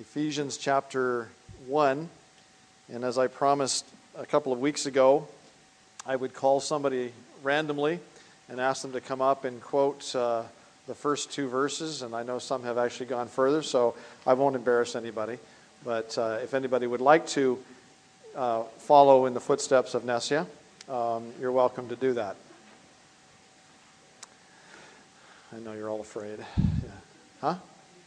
Ephesians chapter 1. And as I promised a couple of weeks ago, I would call somebody randomly and ask them to come up and quote uh, the first two verses. And I know some have actually gone further, so I won't embarrass anybody. But uh, if anybody would like to uh, follow in the footsteps of Nessia, um, you're welcome to do that. I know you're all afraid. Yeah. Huh?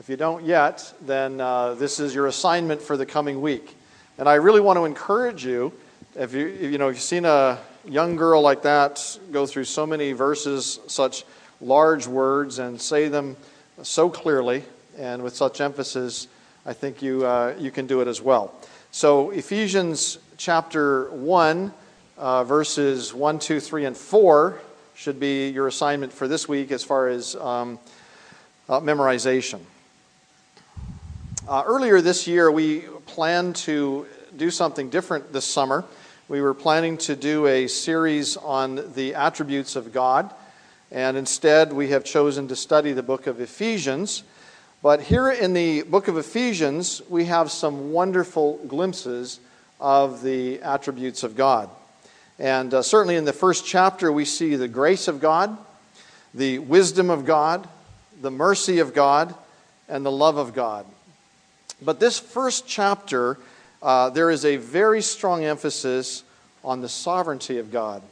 If you don't yet, then uh, this is your assignment for the coming week. And I really want to encourage you. If you, you know, if you've seen a young girl like that go through so many verses, such large words, and say them so clearly and with such emphasis, I think you, uh, you can do it as well. So, Ephesians chapter 1, uh, verses 1, 2, 3, and 4 should be your assignment for this week as far as um, uh, memorization. Uh, earlier this year, we planned to do something different this summer. We were planning to do a series on the attributes of God, and instead, we have chosen to study the book of Ephesians. But here in the book of Ephesians, we have some wonderful glimpses of the attributes of God. And uh, certainly in the first chapter, we see the grace of God, the wisdom of God, the mercy of God, and the love of God. But this first chapter, uh, there is a very strong emphasis on the sovereignty of God.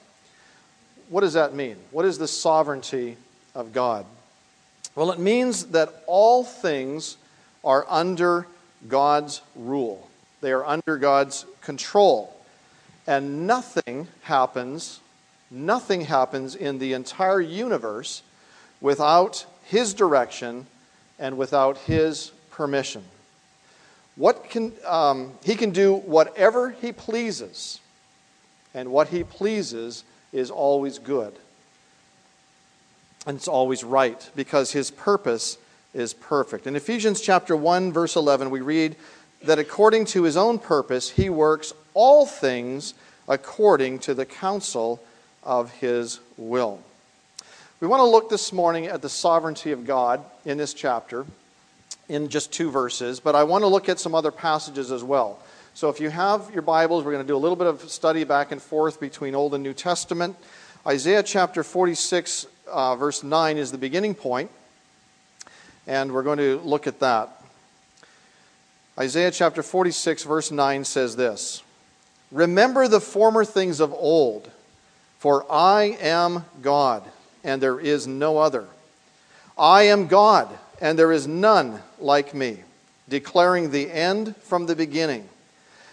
What does that mean? What is the sovereignty of God? Well, it means that all things are under God's rule, they are under God's control. And nothing happens, nothing happens in the entire universe without His direction and without His permission. What can, um, he can do whatever he pleases, and what he pleases is always good. And it's always right because his purpose is perfect. In Ephesians chapter 1 verse 11 we read that according to his own purpose he works all things according to the counsel of his will. We want to look this morning at the sovereignty of God in this chapter in just two verses, but I want to look at some other passages as well. So if you have your Bibles, we're going to do a little bit of study back and forth between Old and New Testament. Isaiah chapter 46, uh, verse 9 is the beginning point, and we're going to look at that. Isaiah chapter 46, verse 9 says this Remember the former things of old, for I am God, and there is no other. I am God and there is none like me, declaring the end from the beginning,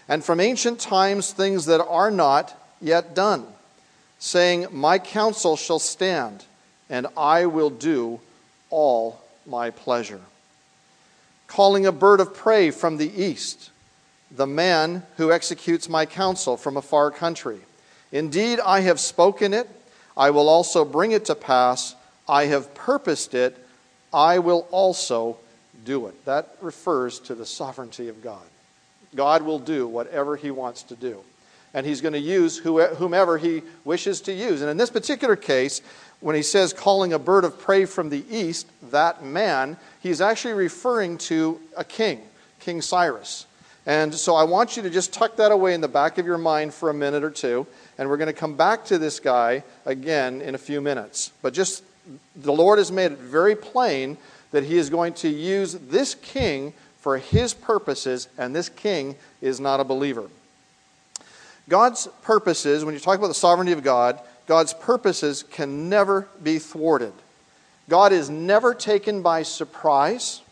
and from ancient times things that are not yet done, saying, My counsel shall stand, and I will do all my pleasure. Calling a bird of prey from the east, the man who executes my counsel from a far country. Indeed, I have spoken it, I will also bring it to pass, I have purposed it I will also do it. That refers to the sovereignty of God. God will do whatever he wants to do. And he's going to use whomever he wishes to use. And in this particular case, when he says calling a bird of prey from the east, that man, he's actually referring to a king, King Cyrus. And so I want you to just tuck that away in the back of your mind for a minute or two. And we're going to come back to this guy again in a few minutes. But just the Lord has made it very plain that he is going to use this king for his purposes, and this king is not a believer. God's purposes, when you talk about the sovereignty of God, God's purposes can never be thwarted. God is never taken by surprise.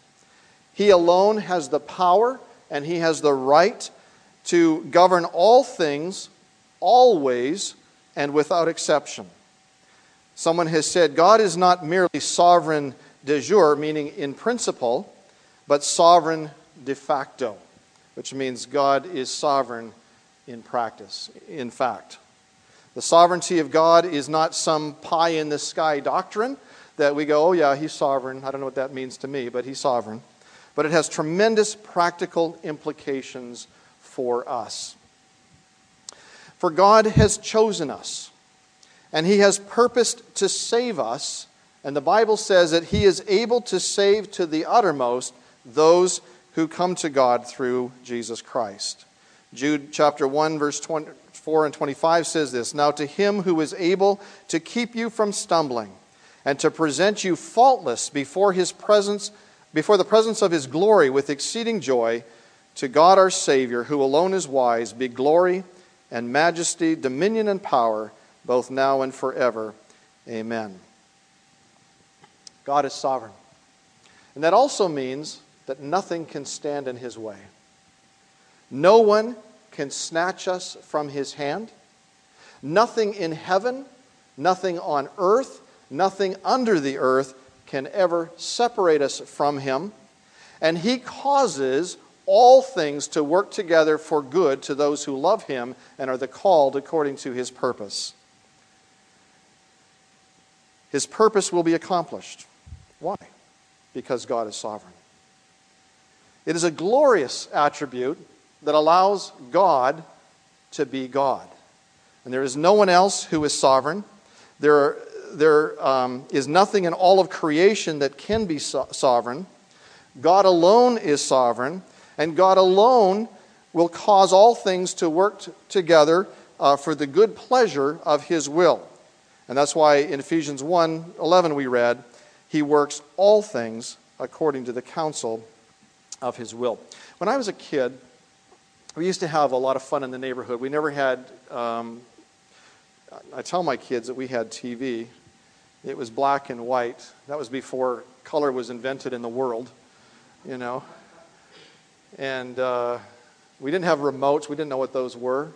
He alone has the power and he has the right to govern all things, always, and without exception. Someone has said God is not merely sovereign de jure, meaning in principle, but sovereign de facto, which means God is sovereign in practice, in fact. The sovereignty of God is not some pie in the sky doctrine that we go, oh, yeah, he's sovereign. I don't know what that means to me, but he's sovereign. But it has tremendous practical implications for us. For God has chosen us, and he has purposed to save us. And the Bible says that he is able to save to the uttermost those who come to God through Jesus Christ. Jude chapter 1, verse 24 and 25 says this Now to him who is able to keep you from stumbling and to present you faultless before his presence before the presence of his glory with exceeding joy to God our savior who alone is wise be glory and majesty dominion and power both now and forever. Amen. God is sovereign. And that also means that nothing can stand in his way. No one can snatch us from his hand. Nothing in heaven nothing on earth Nothing under the earth can ever separate us from Him. And He causes all things to work together for good to those who love Him and are the called according to His purpose. His purpose will be accomplished. Why? Because God is sovereign. It is a glorious attribute that allows God to be God. And there is no one else who is sovereign. There there um, is nothing in all of creation that can be so- sovereign. God alone is sovereign, and God alone will cause all things to work t- together uh, for the good pleasure of His will. And that's why in Ephesians 1 11 we read, He works all things according to the counsel of His will. When I was a kid, we used to have a lot of fun in the neighborhood. We never had, um, I tell my kids that we had TV. It was black and white. That was before color was invented in the world, you know. And uh, we didn't have remotes, we didn't know what those were.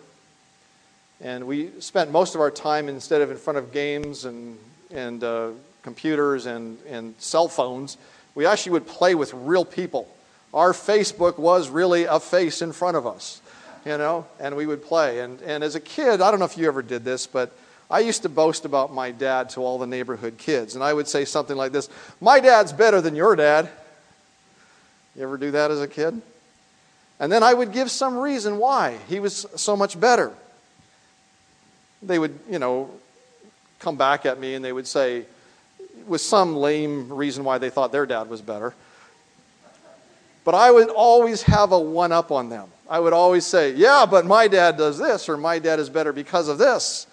And we spent most of our time, instead of in front of games and, and uh, computers and, and cell phones, we actually would play with real people. Our Facebook was really a face in front of us, you know, and we would play. And, and as a kid, I don't know if you ever did this, but I used to boast about my dad to all the neighborhood kids, and I would say something like this My dad's better than your dad. You ever do that as a kid? And then I would give some reason why he was so much better. They would, you know, come back at me and they would say, with some lame reason why they thought their dad was better. But I would always have a one up on them. I would always say, Yeah, but my dad does this, or my dad is better because of this.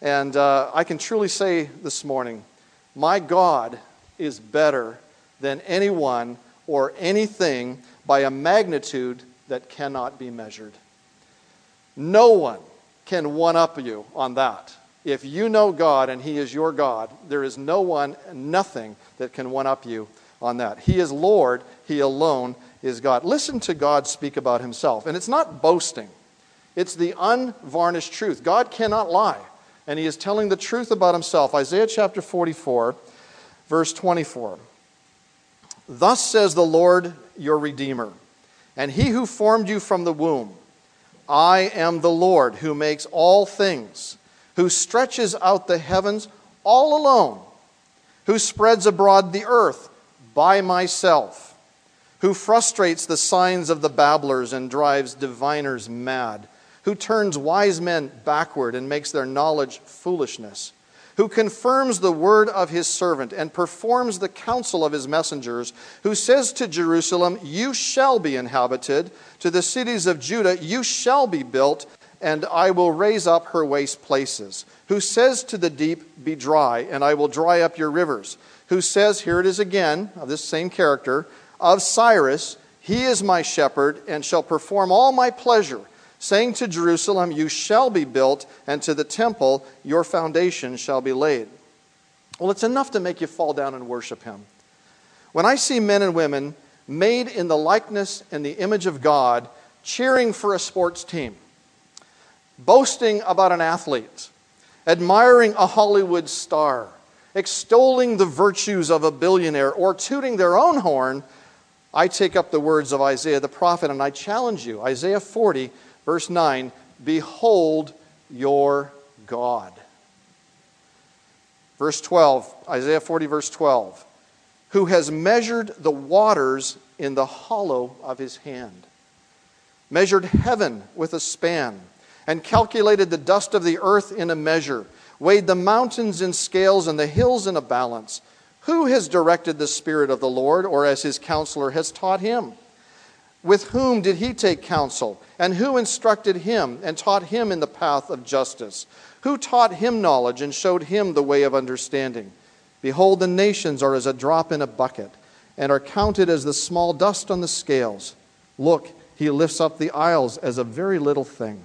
And uh, I can truly say this morning, my God is better than anyone or anything by a magnitude that cannot be measured. No one can one up you on that. If you know God and He is your God, there is no one, nothing that can one up you on that. He is Lord, He alone is God. Listen to God speak about Himself. And it's not boasting, it's the unvarnished truth. God cannot lie and he is telling the truth about himself. Isaiah chapter 44, verse 24. Thus says the Lord your Redeemer, and he who formed you from the womb. I am the Lord who makes all things, who stretches out the heavens all alone, who spreads abroad the earth by myself, who frustrates the signs of the babblers and drives diviners mad who turns wise men backward and makes their knowledge foolishness, who confirms the word of his servant and performs the counsel of his messengers, who says to Jerusalem, You shall be inhabited, to the cities of Judah, You shall be built, and I will raise up her waste places, who says to the deep, Be dry, and I will dry up your rivers, who says, Here it is again, of this same character, of Cyrus, He is my shepherd, and shall perform all my pleasure saying to Jerusalem, You shall be built, and to the temple, Your foundation shall be laid. Well, it's enough to make you fall down and worship Him. When I see men and women made in the likeness and the image of God cheering for a sports team, boasting about an athlete, admiring a Hollywood star, extolling the virtues of a billionaire, or tooting their own horn, I take up the words of Isaiah the prophet and I challenge you. Isaiah 40, verse 9 Behold your God. Verse 12, Isaiah 40, verse 12. Who has measured the waters in the hollow of his hand, measured heaven with a span, and calculated the dust of the earth in a measure, weighed the mountains in scales and the hills in a balance. Who has directed the Spirit of the Lord, or as his counselor has taught him? With whom did he take counsel? And who instructed him and taught him in the path of justice? Who taught him knowledge and showed him the way of understanding? Behold, the nations are as a drop in a bucket, and are counted as the small dust on the scales. Look, he lifts up the isles as a very little thing.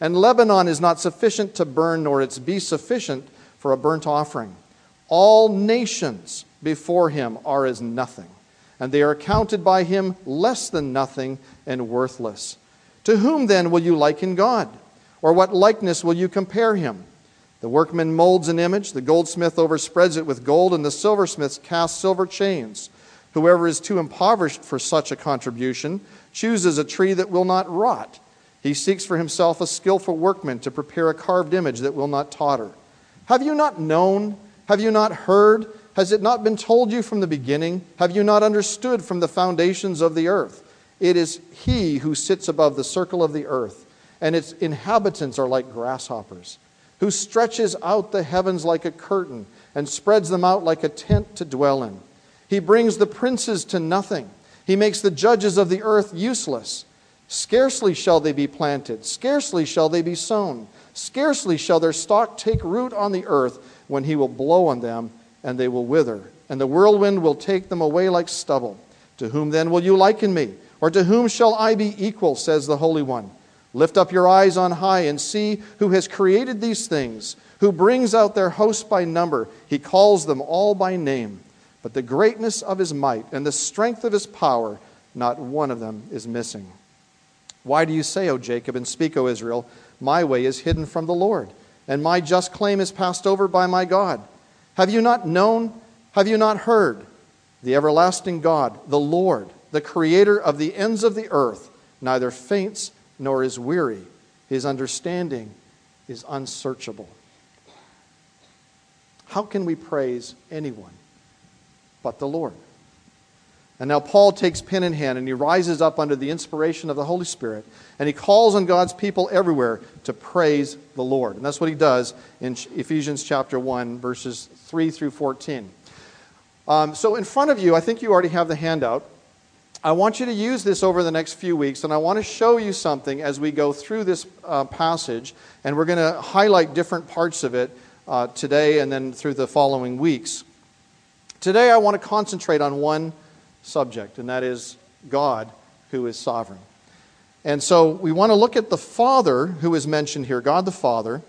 And Lebanon is not sufficient to burn, nor its be sufficient for a burnt offering. All nations before him are as nothing, and they are counted by him less than nothing and worthless. To whom then will you liken God? Or what likeness will you compare him? The workman molds an image, the goldsmith overspreads it with gold, and the silversmith casts silver chains. Whoever is too impoverished for such a contribution chooses a tree that will not rot. He seeks for himself a skillful workman to prepare a carved image that will not totter. Have you not known? Have you not heard? Has it not been told you from the beginning? Have you not understood from the foundations of the earth? It is He who sits above the circle of the earth, and its inhabitants are like grasshoppers, who stretches out the heavens like a curtain and spreads them out like a tent to dwell in. He brings the princes to nothing, He makes the judges of the earth useless. Scarcely shall they be planted, scarcely shall they be sown, scarcely shall their stock take root on the earth when he will blow on them, and they will wither, and the whirlwind will take them away like stubble. To whom then will you liken me? Or to whom shall I be equal, says the Holy One? Lift up your eyes on high and see who has created these things, who brings out their host by number. He calls them all by name. But the greatness of his might and the strength of his power, not one of them is missing. Why do you say, O Jacob, and speak, O Israel, my way is hidden from the Lord? and my just claim is passed over by my God. Have you not known? Have you not heard? The everlasting God, the Lord, the creator of the ends of the earth, neither faints nor is weary. His understanding is unsearchable. How can we praise anyone but the Lord? And now Paul takes pen in hand and he rises up under the inspiration of the Holy Spirit and he calls on God's people everywhere to praise the Lord. And that's what he does in Ephesians chapter 1, verses 3 through 14. Um, so in front of you, I think you already have the handout. I want you to use this over the next few weeks, and I want to show you something as we go through this uh, passage, and we're going to highlight different parts of it uh, today and then through the following weeks. Today, I want to concentrate on one subject, and that is God who is sovereign. And so we want to look at the Father who is mentioned here, God the Father.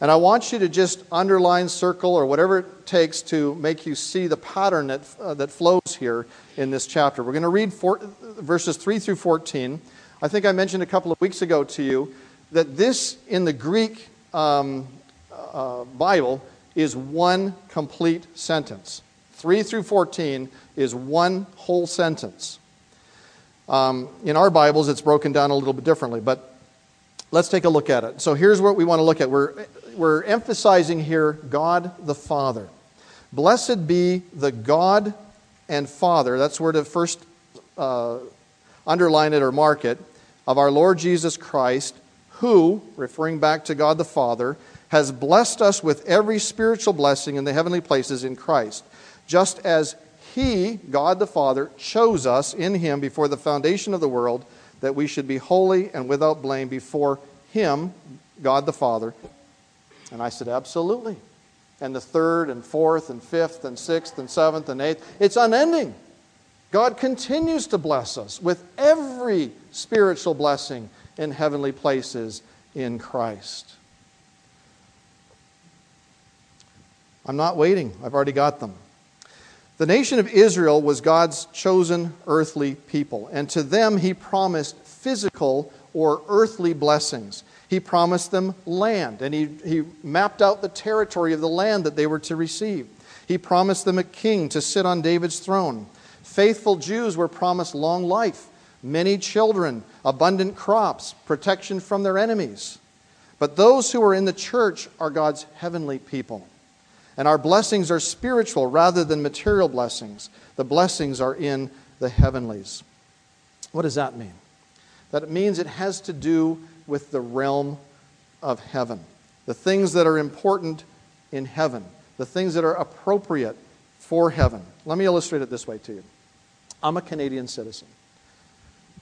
And I want you to just underline, circle, or whatever it takes to make you see the pattern that, uh, that flows here in this chapter. We're going to read four, verses 3 through 14. I think I mentioned a couple of weeks ago to you that this, in the Greek um, uh, Bible, is one complete sentence. 3 through 14 is one whole sentence. Um, in our Bibles, it's broken down a little bit differently, but let's take a look at it. So here's what we want to look at. We're, we're emphasizing here God the Father. Blessed be the God and Father, that's where to first uh, underline it or mark it, of our Lord Jesus Christ, who, referring back to God the Father, has blessed us with every spiritual blessing in the heavenly places in Christ, just as he, God the Father, chose us in Him before the foundation of the world that we should be holy and without blame before Him, God the Father. And I said, Absolutely. And the third and fourth and fifth and sixth and seventh and eighth, it's unending. God continues to bless us with every spiritual blessing in heavenly places in Christ. I'm not waiting, I've already got them. The nation of Israel was God's chosen earthly people, and to them he promised physical or earthly blessings. He promised them land, and he, he mapped out the territory of the land that they were to receive. He promised them a king to sit on David's throne, Faithful Jews were promised long life, many children, abundant crops, protection from their enemies. But those who are in the church are God's heavenly people. And our blessings are spiritual rather than material blessings. The blessings are in the heavenlies. What does that mean? That it means it has to do with the realm of heaven, the things that are important in heaven, the things that are appropriate for heaven. Let me illustrate it this way to you. I'm a Canadian citizen,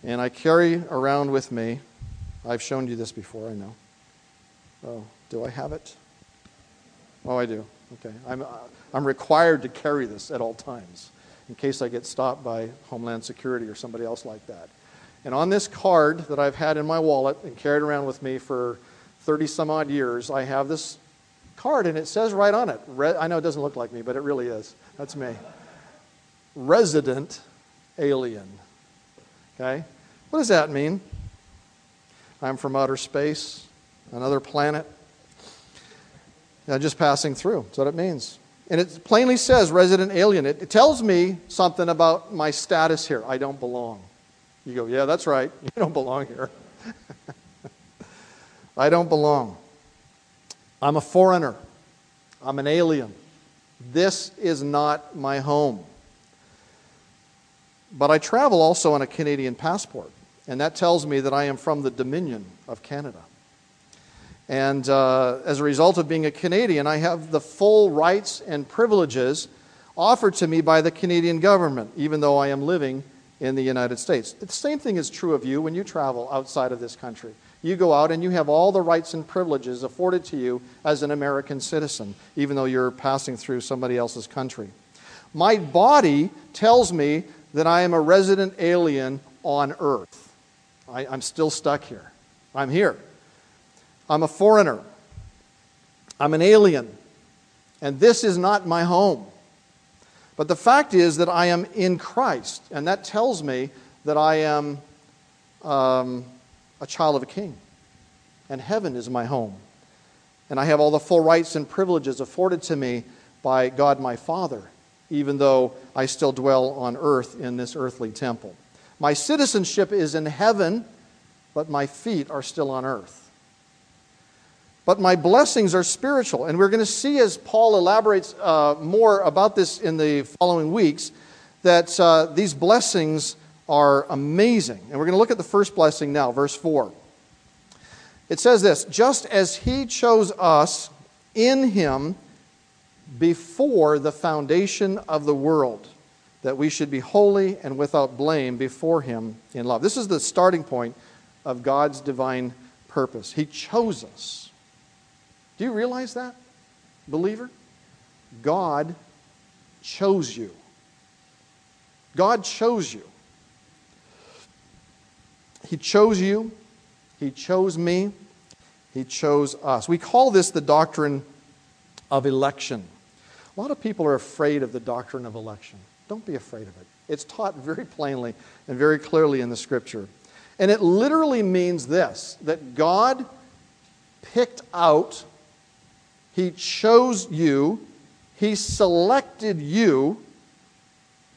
and I carry around with me, I've shown you this before, I know. Oh, do I have it? Oh, I do. Okay. I'm, uh, I'm required to carry this at all times in case I get stopped by Homeland Security or somebody else like that. And on this card that I've had in my wallet and carried around with me for 30 some odd years, I have this card and it says right on it. Re- I know it doesn't look like me, but it really is. That's me. Resident alien. Okay? What does that mean? I'm from outer space, another planet. I'm just passing through. That's what it means. And it plainly says resident alien. It, it tells me something about my status here. I don't belong. You go, yeah, that's right. You don't belong here. I don't belong. I'm a foreigner. I'm an alien. This is not my home. But I travel also on a Canadian passport, and that tells me that I am from the Dominion of Canada. And uh, as a result of being a Canadian, I have the full rights and privileges offered to me by the Canadian government, even though I am living in the United States. The same thing is true of you when you travel outside of this country. You go out and you have all the rights and privileges afforded to you as an American citizen, even though you're passing through somebody else's country. My body tells me that I am a resident alien on earth. I, am still stuck here. I'm here. I'm a foreigner. I'm an alien. And this is not my home. But the fact is that I am in Christ, and that tells me that I am um, a child of a king. And heaven is my home. And I have all the full rights and privileges afforded to me by God my Father even though I still dwell on earth in this earthly temple. My citizenship is in heaven, but my feet are still on earth. But my blessings are spiritual. And we're going to see as Paul elaborates uh, more about this in the following weeks that uh, these blessings are amazing. And we're going to look at the first blessing now, verse 4. It says this Just as he chose us in him before the foundation of the world, that we should be holy and without blame before Him in love. This is the starting point of God's divine purpose. He chose us. Do you realize that, believer? God chose you. God chose you. He chose you. He chose me. He chose us. We call this the doctrine of election. A lot of people are afraid of the doctrine of election. Don't be afraid of it. It's taught very plainly and very clearly in the scripture. And it literally means this that God picked out, He chose you, He selected you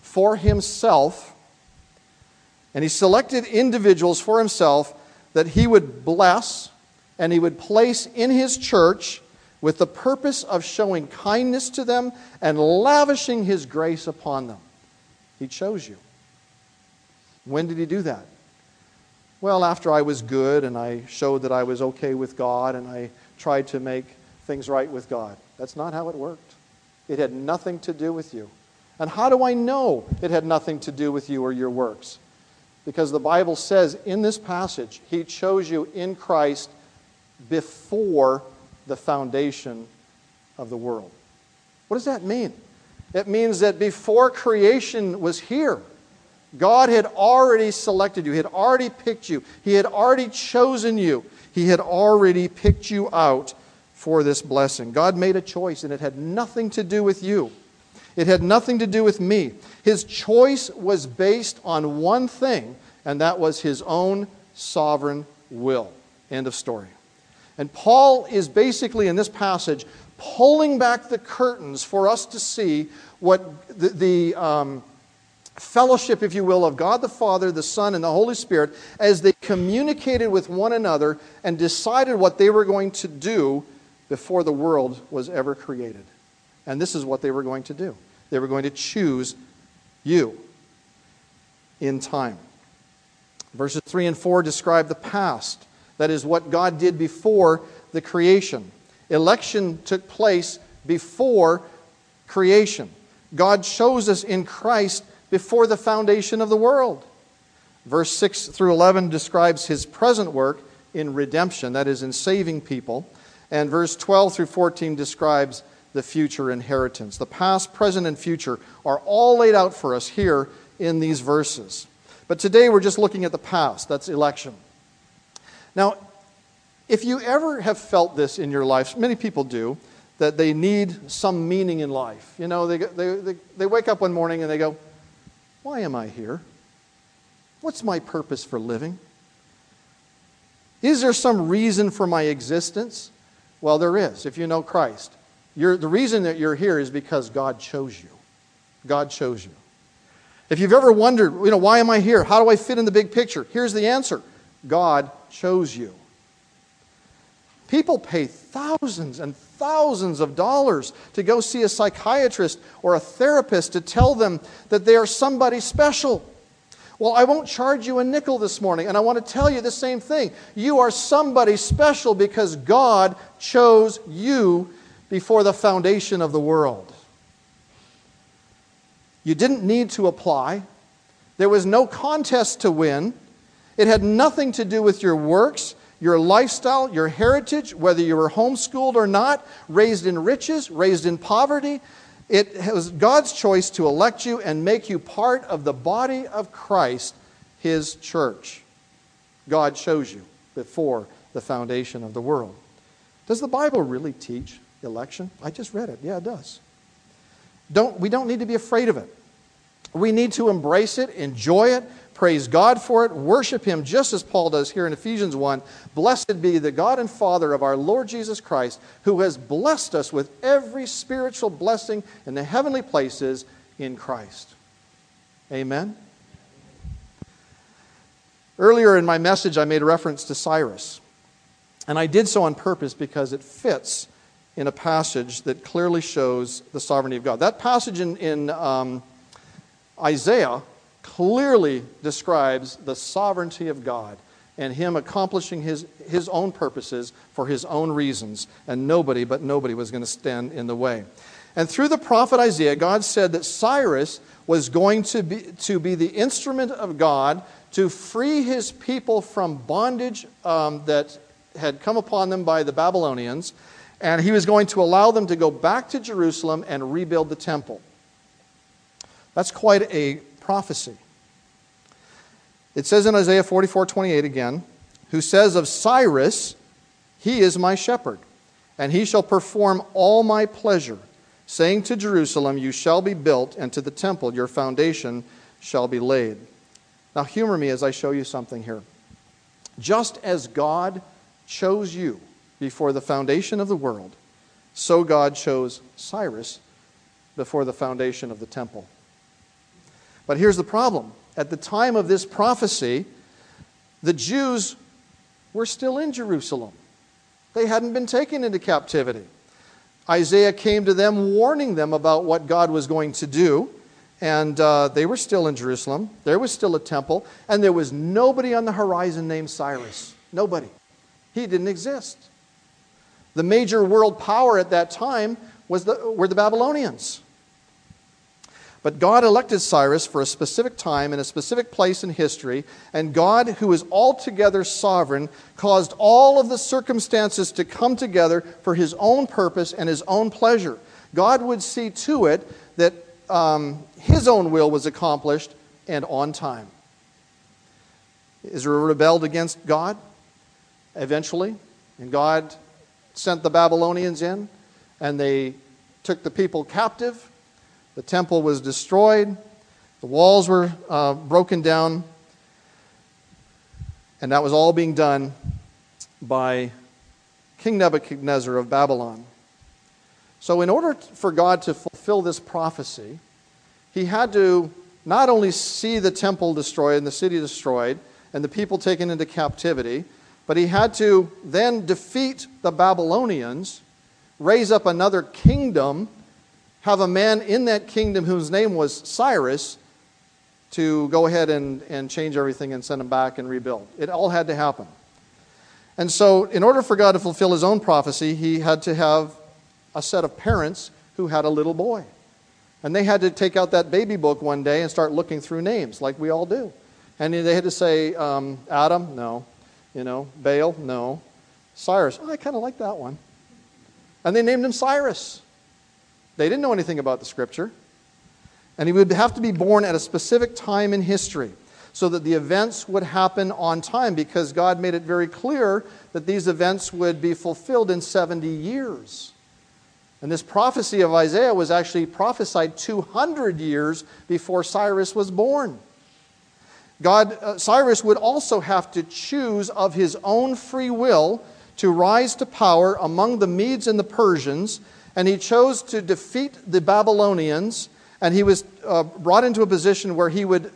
for Himself, and He selected individuals for Himself that He would bless and He would place in His church with the purpose of showing kindness to them and lavishing his grace upon them. He chose you. When did he do that? Well, after I was good and I showed that I was okay with God and I tried to make things right with God. That's not how it worked. It had nothing to do with you. And how do I know it had nothing to do with you or your works? Because the Bible says in this passage, He chose you in Christ before the foundation of the world. What does that mean? It means that before creation was here, God had already selected you, He had already picked you, He had already chosen you, He had already picked you out for this blessing. God made a choice, and it had nothing to do with you. It had nothing to do with me. His choice was based on one thing, and that was His own sovereign will. End of story. And Paul is basically in this passage pulling back the curtains for us to see what the, the, um, fellowship, if you will, of God the Father, the Son, and the Holy Spirit as they communicated with one another and decided what they were going to do before the world was ever created. And this is what they were going to do they were going to choose you in time. Verses 3 and 4 describe the past. That is what God did before the creation. Election took place before creation. God chose us in Christ before the foundation of the world. Verse 6 through 11 describes his present work in redemption, that is, in saving people. And verse 12 through 14 describes the future inheritance. The past, present, and future are all laid out for us here in these verses. But today we're just looking at the past. That's election. Now, if you ever have felt this in your life, many people do, that they need some meaning in life. You know, they, they, they, they wake up one morning and they go, Why am I here? What's my purpose for living? Is there some reason for my existence? Well, there is, if you know Christ. You're, the reason that you're here is because God chose you. God chose you. If you've ever wondered, you know, why am I here? How do I fit in the big picture? Here's the answer God chose you. People pay thousands and thousands of dollars to go see a psychiatrist or a therapist to tell them that they are somebody special. Well, I won't charge you a nickel this morning, and I want to tell you the same thing. You are somebody special because God chose you before the foundation of the world. You didn't need to apply. There was no contest to win. It had nothing to do with your works, your lifestyle, your heritage, whether you were homeschooled or not, raised in riches, raised in poverty. It was God's choice to elect you and make you part of the body of Christ, his church. God chose you before the foundation of the world. Does the Bible really teach election? I just read it. Yeah, it does. Don't, we don't need to be afraid of it. We need to embrace it, enjoy it, praise God for it, worship Him just as Paul does here in Ephesians 1. Blessed be the God and Father of our Lord Jesus Christ, who has blessed us with every spiritual blessing in the heavenly places in Christ. Amen. Earlier in my message, I made a reference to Cyrus. And I did so on purpose because it fits in a passage that clearly shows the sovereignty of God. That passage in, in um, Isaiah clearly describes the sovereignty of God and Him accomplishing His, his own purposes for His own reasons, and nobody but nobody was going to stand in the way. And through the prophet Isaiah, God said that Cyrus was going to be, to be the instrument of God to free his people from bondage um, that had come upon them by the Babylonians and he was going to allow them to go back to Jerusalem and rebuild the temple. That's quite a prophecy. It says in Isaiah 44 28 again, who says of Cyrus, He is my shepherd, and he shall perform all my pleasure, saying to Jerusalem, You shall be built, and to the temple, Your foundation shall be laid. Now, humor me as I show you something here. Just as God chose you before the foundation of the world, so God chose Cyrus before the foundation of the temple. But here's the problem. At the time of this prophecy, the Jews were still in Jerusalem. They hadn't been taken into captivity. Isaiah came to them warning them about what God was going to do, and uh, they were still in Jerusalem. There was still a temple, and there was nobody on the horizon named Cyrus. Nobody. He didn't exist. The major world power at that time was the, were the Babylonians. But God elected Cyrus for a specific time and a specific place in history, and God, who is altogether sovereign, caused all of the circumstances to come together for his own purpose and his own pleasure. God would see to it that um, his own will was accomplished and on time. Israel rebelled against God eventually, and God sent the Babylonians in, and they took the people captive. The temple was destroyed, the walls were uh, broken down, and that was all being done by King Nebuchadnezzar of Babylon. So, in order for God to fulfill this prophecy, he had to not only see the temple destroyed and the city destroyed and the people taken into captivity, but he had to then defeat the Babylonians, raise up another kingdom, have a man in that kingdom whose name was Cyrus to go ahead and, and change everything and send him back and rebuild. It all had to happen. And so, in order for God to fulfill his own prophecy, he had to have a set of parents who had a little boy. And they had to take out that baby book one day and start looking through names, like we all do. And they had to say, um, Adam, no. You know, Baal, no. Cyrus, oh, I kind of like that one. And they named him Cyrus. They didn't know anything about the scripture. And he would have to be born at a specific time in history so that the events would happen on time because God made it very clear that these events would be fulfilled in 70 years. And this prophecy of Isaiah was actually prophesied 200 years before Cyrus was born. God, uh, Cyrus would also have to choose of his own free will to rise to power among the Medes and the Persians, and he chose to defeat the Babylonians, and he was uh, brought into a position where he would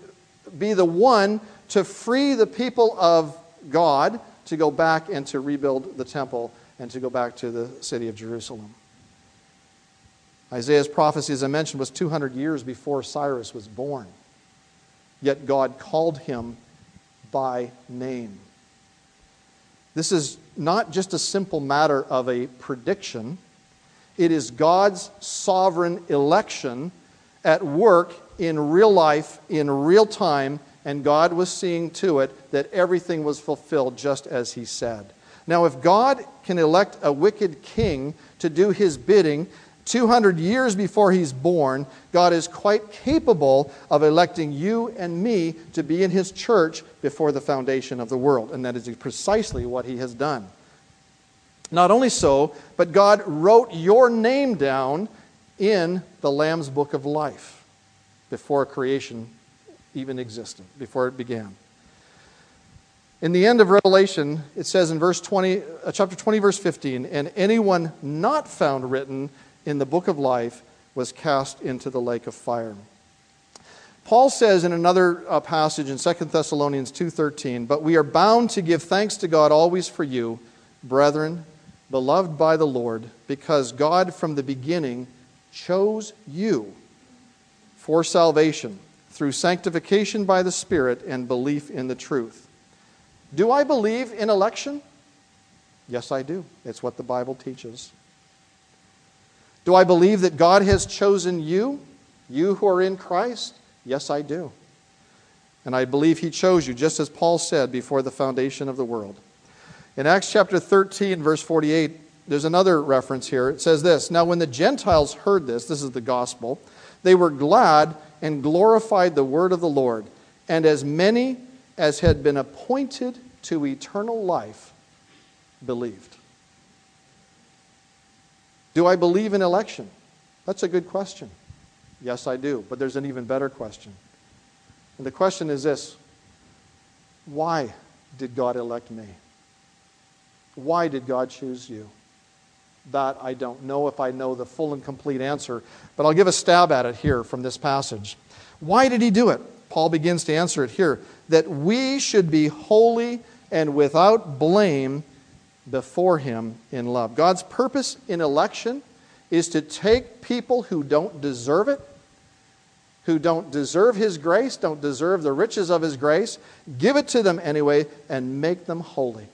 be the one to free the people of God to go back and to rebuild the temple and to go back to the city of Jerusalem. Isaiah's prophecy, as I mentioned, was 200 years before Cyrus was born. Yet God called him by name. This is not just a simple matter of a prediction, it is God's sovereign election at work in real life, in real time, and God was seeing to it that everything was fulfilled just as He said. Now, if God can elect a wicked king to do His bidding 200 years before He's born, God is quite capable of electing you and me to be in His church before the foundation of the world. And that is precisely what He has done. Not only so, but God wrote your name down in the Lamb's book of life before creation even existed, before it began. In the end of Revelation, it says in verse 20, uh, chapter 20, verse 15, and anyone not found written in the book of life was cast into the lake of fire. Paul says in another uh, passage in 2 Thessalonians 2:13, "But we are bound to give thanks to God always for you, brethren, beloved by the Lord, because God from the beginning chose you for salvation through sanctification by the Spirit and belief in the truth. Do I believe in election? Yes, I do. It's what the Bible teaches. Do I believe that God has chosen you, you who are in Christ? Yes, I do. And I believe He chose you, just as Paul said before the foundation of the world. In Acts chapter 13, verse 48, there's another reference here. It says this Now, when the Gentiles heard this, this is the gospel, they were glad and glorified the word of the Lord. And as many as had been appointed to eternal life believed. Do I believe in election? That's a good question. Yes, I do. But there's an even better question. And the question is this Why did God elect me? Why did God choose you? That I don't know if I know the full and complete answer, but I'll give a stab at it here from this passage. Why did he do it? Paul begins to answer it here that we should be holy and without blame before him in love. God's purpose in election is to take people who don't deserve it, who don't deserve his grace, don't deserve the riches of his grace, give it to them anyway, and make them holy.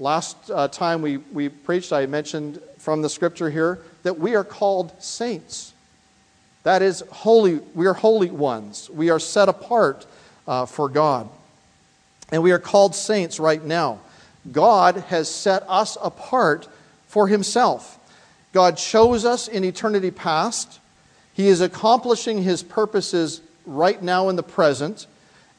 Last uh, time we, we preached, I mentioned from the scripture here that we are called saints. That is, holy. We are holy ones. We are set apart uh, for God. And we are called saints right now. God has set us apart for Himself. God chose us in eternity past. He is accomplishing His purposes right now in the present.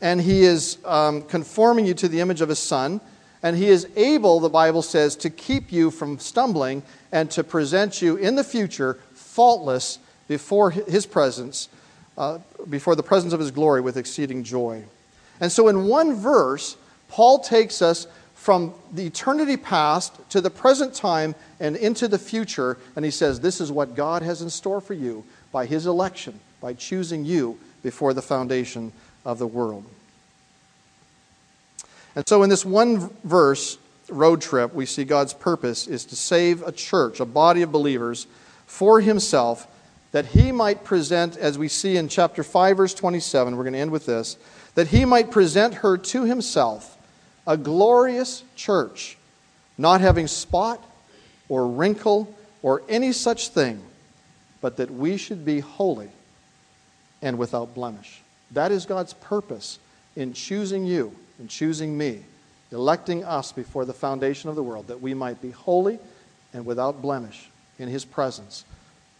And He is um, conforming you to the image of His Son and he is able, the Bible says, to keep you from stumbling and to present you in the future faultless before his presence, uh, before the presence of his glory with exceeding joy. And so, in one verse, Paul takes us from the eternity past to the present time and into the future, and he says, This is what God has in store for you by his election by choosing you before the foundation of the world. And so, in this one verse road trip, we see God's purpose is to save a church, a body of believers, for himself, that he might present, as we see in chapter 5, verse 27, we're going to end with this, that he might present her to himself, a glorious church, not having spot or wrinkle or any such thing, but that we should be holy and without blemish. That is God's purpose in choosing you and choosing me, electing us before the foundation of the world, that we might be holy and without blemish in his presence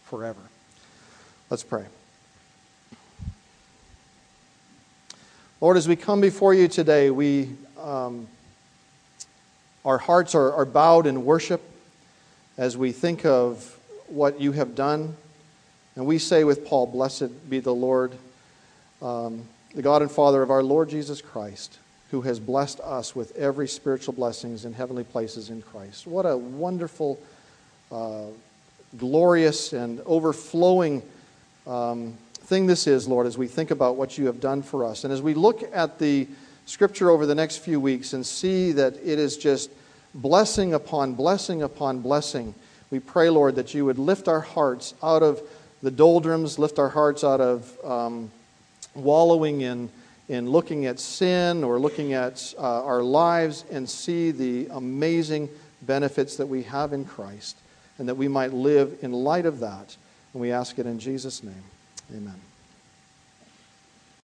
forever. Let's pray. Lord, as we come before you today, we, um, our hearts are, are bowed in worship as we think of what you have done. And we say with Paul, Blessed be the Lord, um, the God and Father of our Lord Jesus Christ, who has blessed us with every spiritual blessings in heavenly places in Christ. What a wonderful, uh, glorious, and overflowing um, thing this is, Lord, as we think about what you have done for us. And as we look at the scripture over the next few weeks and see that it is just blessing upon blessing upon blessing. We pray, Lord, that you would lift our hearts out of the doldrums, lift our hearts out of um, wallowing in, in looking at sin or looking at uh, our lives and see the amazing benefits that we have in Christ and that we might live in light of that. And we ask it in Jesus' name. Amen.